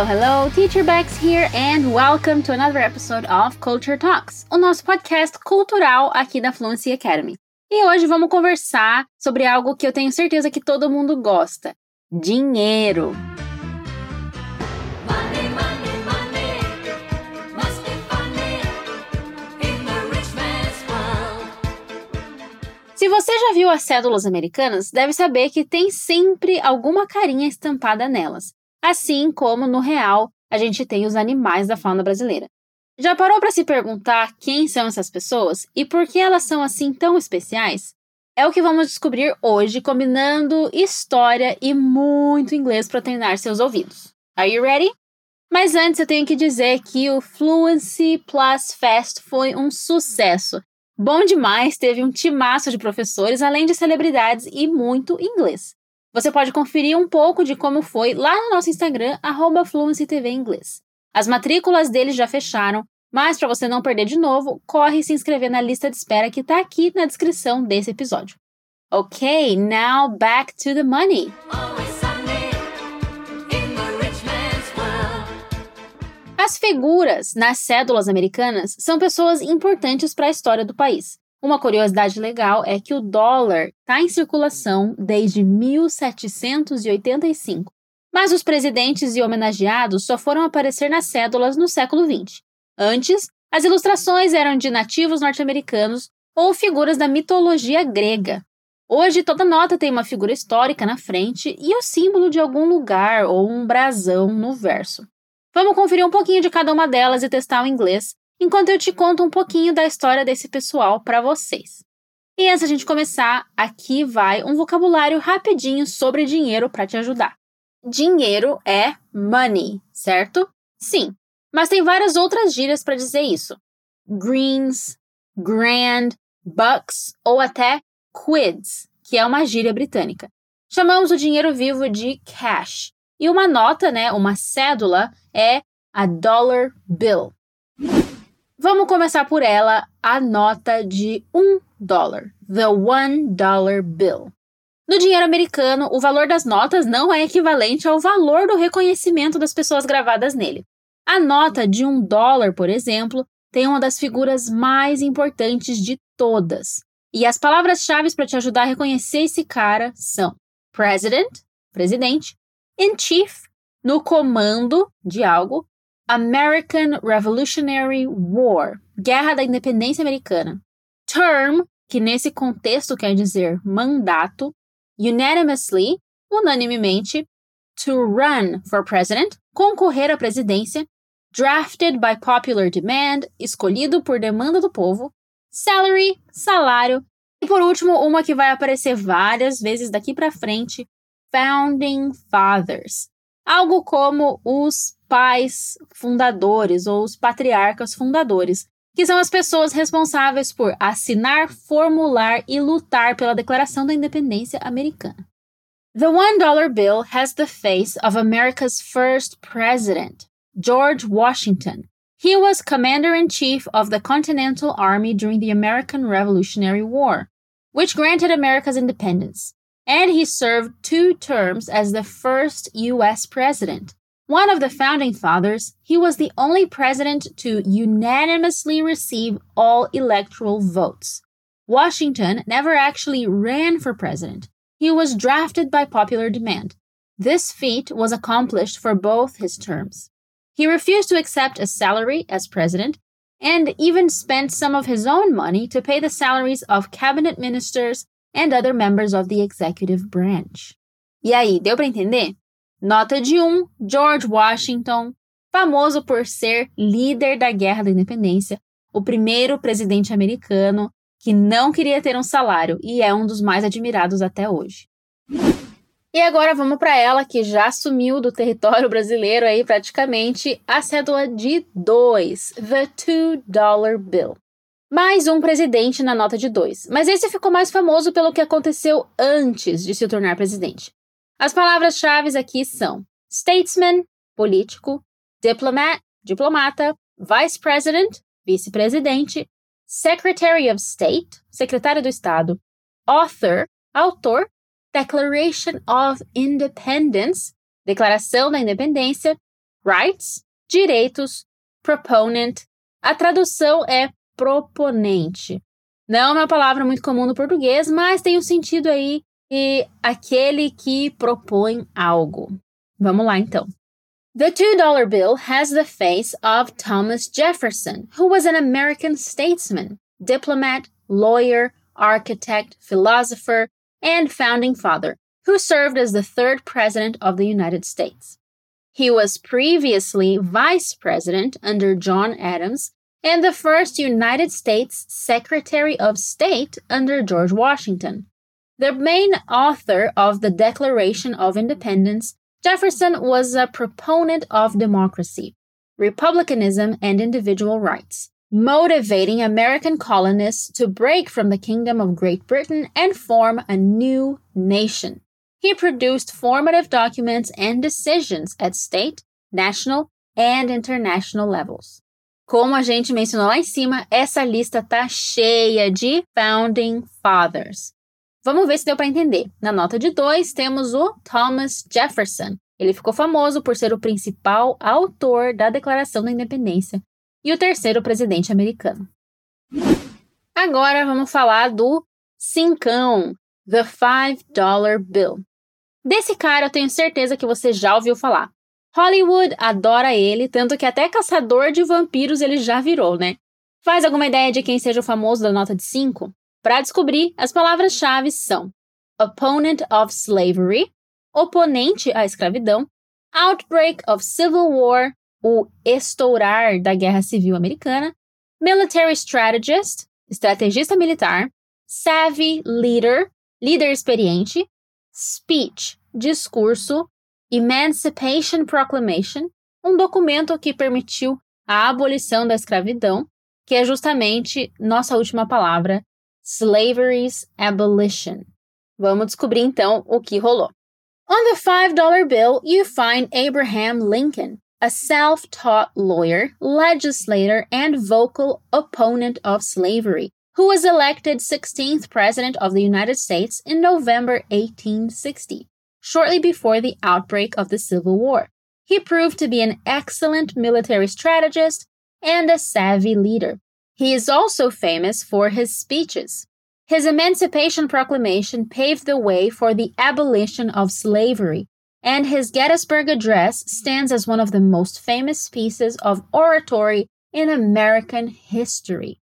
Hello, hello, Teacher Bex here, and welcome to another episode of Culture Talks, o nosso podcast cultural aqui da Fluency Academy. E hoje vamos conversar sobre algo que eu tenho certeza que todo mundo gosta: dinheiro. Se você já viu as cédulas americanas, deve saber que tem sempre alguma carinha estampada nelas. Assim como no real a gente tem os animais da fauna brasileira. Já parou para se perguntar quem são essas pessoas e por que elas são assim tão especiais? É o que vamos descobrir hoje, combinando história e muito inglês para treinar seus ouvidos. Are you ready? Mas antes eu tenho que dizer que o Fluency Plus Fest foi um sucesso Bom demais, teve um timaço de professores, além de celebridades e muito inglês. Você pode conferir um pouco de como foi lá no nosso Instagram, @fluencytv Inglês. As matrículas deles já fecharam, mas para você não perder de novo, corre se inscrever na lista de espera que está aqui na descrição desse episódio. Ok, now back to the money. As figuras nas cédulas americanas são pessoas importantes para a história do país. Uma curiosidade legal é que o dólar está em circulação desde 1785, mas os presidentes e homenageados só foram aparecer nas cédulas no século XX. Antes, as ilustrações eram de nativos norte-americanos ou figuras da mitologia grega. Hoje, toda nota tem uma figura histórica na frente e o símbolo de algum lugar ou um brasão no verso. Vamos conferir um pouquinho de cada uma delas e testar o inglês, enquanto eu te conto um pouquinho da história desse pessoal para vocês. E antes da gente começar, aqui vai um vocabulário rapidinho sobre dinheiro para te ajudar. Dinheiro é money, certo? Sim, mas tem várias outras gírias para dizer isso. Greens, grand, bucks ou até quids, que é uma gíria britânica. Chamamos o dinheiro vivo de cash, e uma nota, né, uma cédula, é a dollar bill. Vamos começar por ela, a nota de um dólar, the one dollar bill. No dinheiro americano, o valor das notas não é equivalente ao valor do reconhecimento das pessoas gravadas nele. A nota de um dólar, por exemplo, tem uma das figuras mais importantes de todas. E as palavras-chave para te ajudar a reconhecer esse cara são president, presidente, in chief, no comando de algo, American Revolutionary War, Guerra da Independência Americana. Term, que nesse contexto quer dizer mandato, unanimously, unanimemente, to run for president, concorrer à presidência, drafted by popular demand, escolhido por demanda do povo, salary, salário, e por último, uma que vai aparecer várias vezes daqui para frente, Founding Fathers, algo como os pais fundadores ou os patriarcas fundadores, que são as pessoas responsáveis por assinar, formular e lutar pela Declaração da Independência Americana. The one dollar bill has the face of America's first president, George Washington. He was commander in chief of the Continental Army during the American Revolutionary War, which granted America's independence and he served two terms as the first U.S. president. One of the founding fathers, he was the only president to unanimously receive all electoral votes. Washington never actually ran for president. He was drafted by popular demand. This feat was accomplished for both his terms. He refused to accept a salary as president and even spent some of his own money to pay the salaries of cabinet ministers and other members of the executive branch. E aí, deu para entender? Nota de um, George Washington, famoso por ser líder da Guerra da Independência, o primeiro presidente americano que não queria ter um salário e é um dos mais admirados até hoje. E agora vamos para ela que já sumiu do território brasileiro aí praticamente, a cédula de 2, the two dollar bill mais um presidente na nota de dois, mas esse ficou mais famoso pelo que aconteceu antes de se tornar presidente. As palavras-chave aqui são statesman, político, diplomat, diplomata, vice president, vice-presidente, secretary of state, secretário do estado, author, autor, declaration of independence, declaração da independência, rights, direitos, proponent. A tradução é proponente. Não é uma palavra muito comum no português, mas tem um sentido aí de aquele que propõe algo. Vamos lá então. The $2 bill has the face of Thomas Jefferson, who was an American statesman, diplomat, lawyer, architect, philosopher, and founding father, who served as the third president of the United States. He was previously vice president under John Adams and the first United States Secretary of State under George Washington. The main author of the Declaration of Independence, Jefferson was a proponent of democracy, republicanism, and individual rights, motivating American colonists to break from the Kingdom of Great Britain and form a new nation. He produced formative documents and decisions at state, national, and international levels. Como a gente mencionou lá em cima, essa lista tá cheia de Founding Fathers. Vamos ver se deu para entender. Na nota de 2, temos o Thomas Jefferson. Ele ficou famoso por ser o principal autor da Declaração da Independência e o terceiro presidente americano. Agora vamos falar do cincão, The Five Dollar Bill. Desse cara eu tenho certeza que você já ouviu falar. Hollywood adora ele, tanto que até caçador de vampiros ele já virou, né? Faz alguma ideia de quem seja o famoso da nota de 5? Para descobrir, as palavras-chave são opponent of slavery, oponente à escravidão, outbreak of civil war, o estourar da guerra civil americana, military strategist, estrategista militar, savvy leader, líder experiente, speech, discurso, Emancipation Proclamation, um documento que permitiu a abolição da escravidão, que é justamente nossa última palavra, Slavery's Abolition. Vamos descobrir então o que rolou. On the $5 bill, you find Abraham Lincoln, a self taught lawyer, legislator, and vocal opponent of slavery, who was elected 16th President of the United States in November 1860 shortly before the outbreak of the Civil War. He proved to be an excellent military strategist and a savvy leader. He is also famous for his speeches. His Emancipation Proclamation paved the way for the abolition of slavery, and his Gettysburg Address stands as one of the most famous pieces of oratory in American history.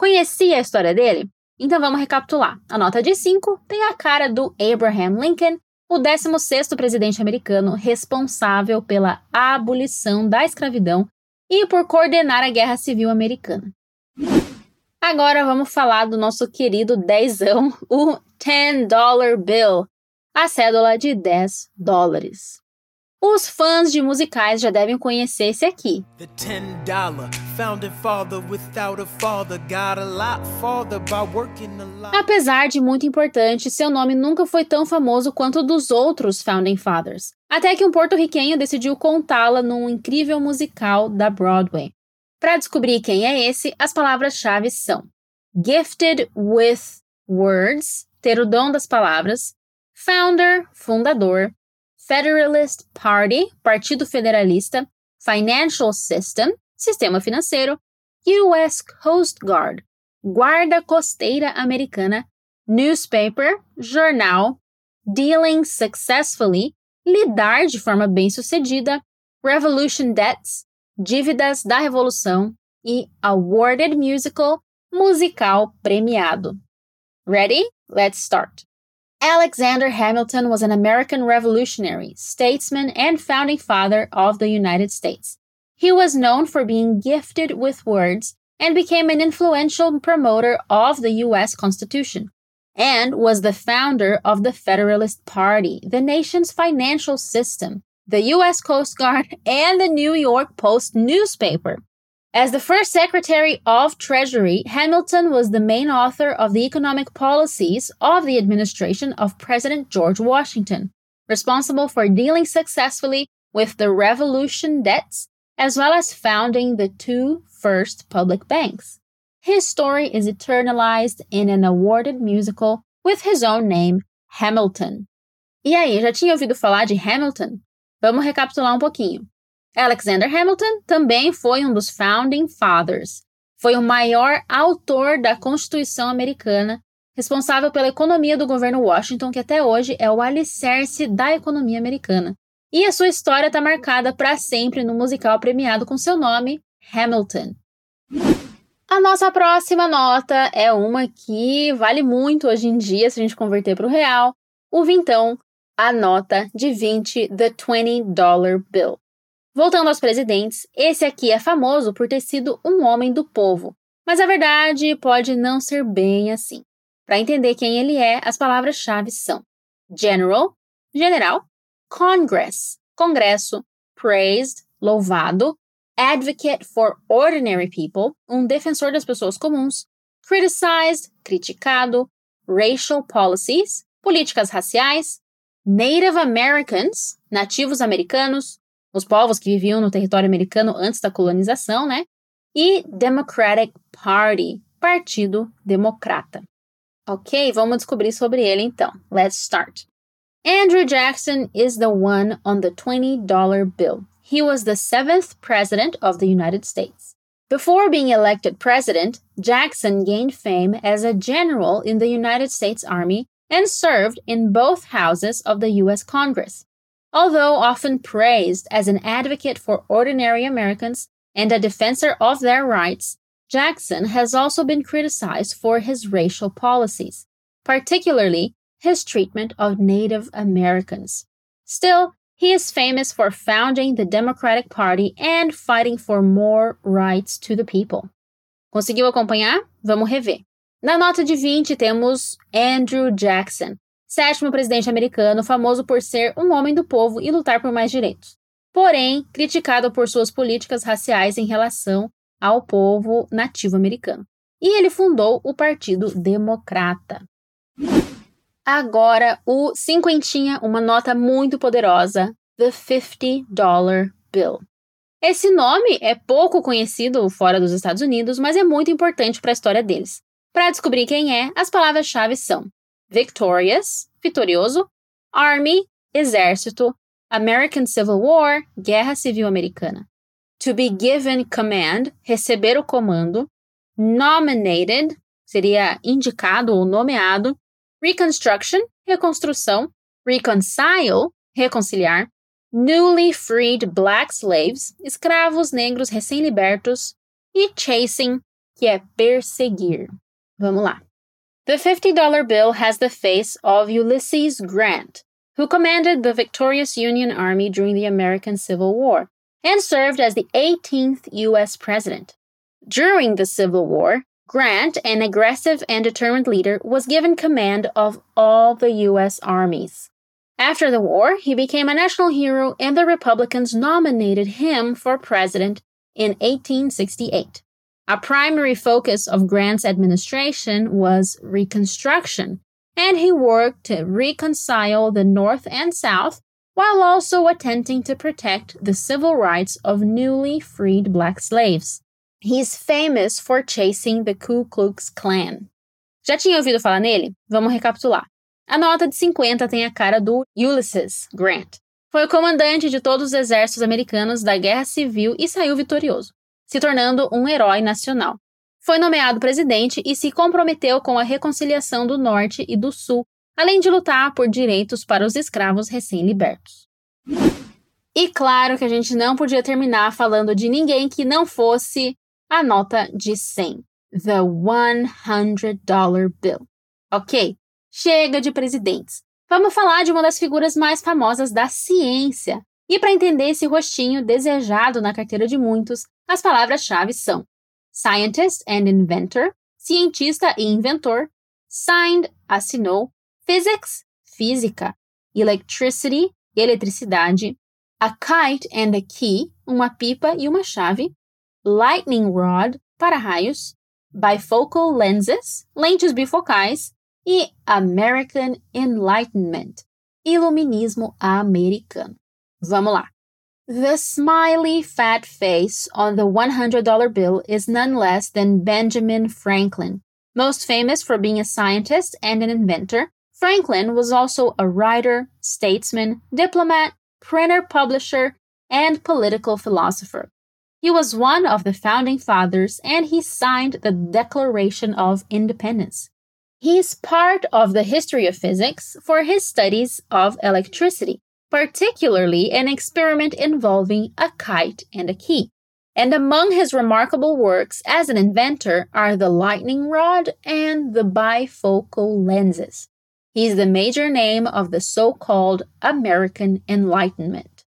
Conhecia a história dele? Então vamos recapitular. A nota de 5 tem a cara do Abraham Lincoln o 16º presidente americano responsável pela abolição da escravidão e por coordenar a Guerra Civil Americana. Agora vamos falar do nosso querido dezão, o 10 Dollar Bill, a cédula de 10 dólares. Os fãs de musicais já devem conhecer esse aqui. Apesar de muito importante, seu nome nunca foi tão famoso quanto o dos outros Founding Fathers. Até que um porto-riquenho decidiu contá-la num incrível musical da Broadway. Para descobrir quem é esse, as palavras-chave são Gifted with Words, ter o dom das palavras, Founder, fundador, Federalist Party, Partido Federalista, Financial System, Sistema Financeiro, US Coast Guard, Guarda Costeira Americana, Newspaper, Jornal, Dealing Successfully, Lidar de forma bem-sucedida, Revolution Debts, Dívidas da Revolução e Awarded Musical, musical premiado. Ready? Let's start. Alexander Hamilton was an American revolutionary, statesman, and founding father of the United States. He was known for being gifted with words and became an influential promoter of the U.S. Constitution, and was the founder of the Federalist Party, the nation's financial system, the U.S. Coast Guard, and the New York Post newspaper. As the first Secretary of Treasury, Hamilton was the main author of the economic policies of the administration of President George Washington, responsible for dealing successfully with the Revolution debts, as well as founding the two first public banks. His story is eternalized in an awarded musical with his own name, Hamilton. E aí, já tinha ouvido falar de Hamilton? Vamos recapitular um pouquinho. Alexander Hamilton também foi um dos Founding Fathers. Foi o maior autor da Constituição Americana, responsável pela economia do governo Washington, que até hoje é o alicerce da economia americana. E a sua história está marcada para sempre no musical premiado com seu nome, Hamilton. A nossa próxima nota é uma que vale muito hoje em dia se a gente converter para o real. O vintão, a nota de 20, the 20 dollar bill. Voltando aos presidentes, esse aqui é famoso por ter sido um homem do povo, mas a verdade pode não ser bem assim. Para entender quem ele é, as palavras-chave são general, general, congress, congresso, praised, louvado, advocate for ordinary people, um defensor das pessoas comuns, criticized, criticado, racial policies, políticas raciais, Native Americans, nativos americanos, os povos que viviam no território americano antes da colonização, né? E Democratic Party, Partido Democrata. Ok, vamos descobrir sobre ele então. Let's start. Andrew Jackson is the one on the $20 bill. He was the seventh president of the United States. Before being elected president, Jackson gained fame as a general in the United States Army and served in both houses of the U.S. Congress. Although often praised as an advocate for ordinary Americans and a defender of their rights, Jackson has also been criticized for his racial policies, particularly his treatment of Native Americans. Still, he is famous for founding the Democratic Party and fighting for more rights to the people. Conseguiu acompanhar? Vamos rever. Na nota de 20 temos Andrew Jackson, sétimo presidente americano, famoso por ser um homem do povo e lutar por mais direitos. Porém, criticado por suas políticas raciais em relação ao povo nativo americano. E ele fundou o Partido Democrata. Agora, o cinquentinha, uma nota muito poderosa, The 50 Dollar Bill. Esse nome é pouco conhecido fora dos Estados Unidos, mas é muito importante para a história deles. Para descobrir quem é, as palavras-chave são victorious, vitorioso, army, exército, American Civil War, guerra civil americana. To be given command, receber o comando, nominated, seria indicado ou nomeado, Reconstruction, reconstrução. Reconcile, reconciliar. Newly freed black slaves, escravos negros recém-libertos. E chasing, que é perseguir. Vamos lá. The $50 bill has the face of Ulysses Grant, who commanded the victorious Union Army during the American Civil War and served as the 18th U.S. President. During the Civil War, Grant, an aggressive and determined leader, was given command of all the U.S. armies. After the war, he became a national hero, and the Republicans nominated him for president in 1868. A primary focus of Grant's administration was Reconstruction, and he worked to reconcile the North and South while also attempting to protect the civil rights of newly freed black slaves. He's famous for chasing the Ku Klux Klan. Já tinha ouvido falar nele? Vamos recapitular. A nota de 50 tem a cara do Ulysses Grant. Foi o comandante de todos os exércitos americanos da Guerra Civil e saiu vitorioso, se tornando um herói nacional. Foi nomeado presidente e se comprometeu com a reconciliação do Norte e do Sul, além de lutar por direitos para os escravos recém-libertos. E claro que a gente não podia terminar falando de ninguém que não fosse a nota de 100. The $100 bill. Ok? Chega de presidentes. Vamos falar de uma das figuras mais famosas da ciência. E para entender esse rostinho desejado na carteira de muitos, as palavras-chave são scientist and inventor, cientista e inventor, signed, assinou, physics, física, electricity, eletricidade, a kite and a key, uma pipa e uma chave, lightning rod para raios, bifocal lenses, lentes bifocais e American Enlightenment, iluminismo americano. Vamos lá. The smiley fat face on the $100 bill is none less than Benjamin Franklin. Most famous for being a scientist and an inventor, Franklin was also a writer, statesman, diplomat, printer publisher, and political philosopher. He was one of the founding fathers and he signed the Declaration of Independence. He's part of the history of physics for his studies of electricity, particularly an experiment involving a kite and a key. And among his remarkable works as an inventor are the lightning rod and the bifocal lenses. He's the major name of the so-called American Enlightenment.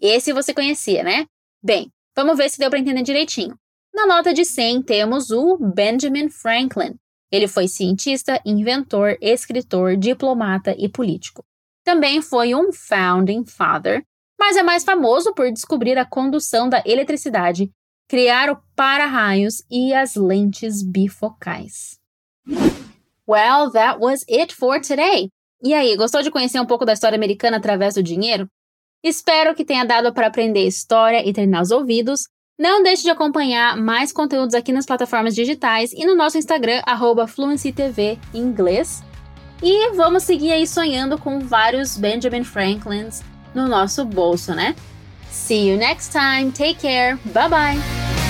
Esse você conhecia, né? Bem, vamos ver se deu para entender direitinho. Na nota de 100 temos o Benjamin Franklin. Ele foi cientista, inventor, escritor, diplomata e político. Também foi um founding father mas é mais famoso por descobrir a condução da eletricidade, criar o para-raios e as lentes bifocais. Well, that was it for today. E aí, gostou de conhecer um pouco da história americana através do dinheiro? Espero que tenha dado para aprender história e treinar os ouvidos. Não deixe de acompanhar mais conteúdos aqui nas plataformas digitais e no nosso Instagram, FluencyTV em inglês. E vamos seguir aí sonhando com vários Benjamin Franklins no nosso bolso, né? See you next time. Take care. Bye bye.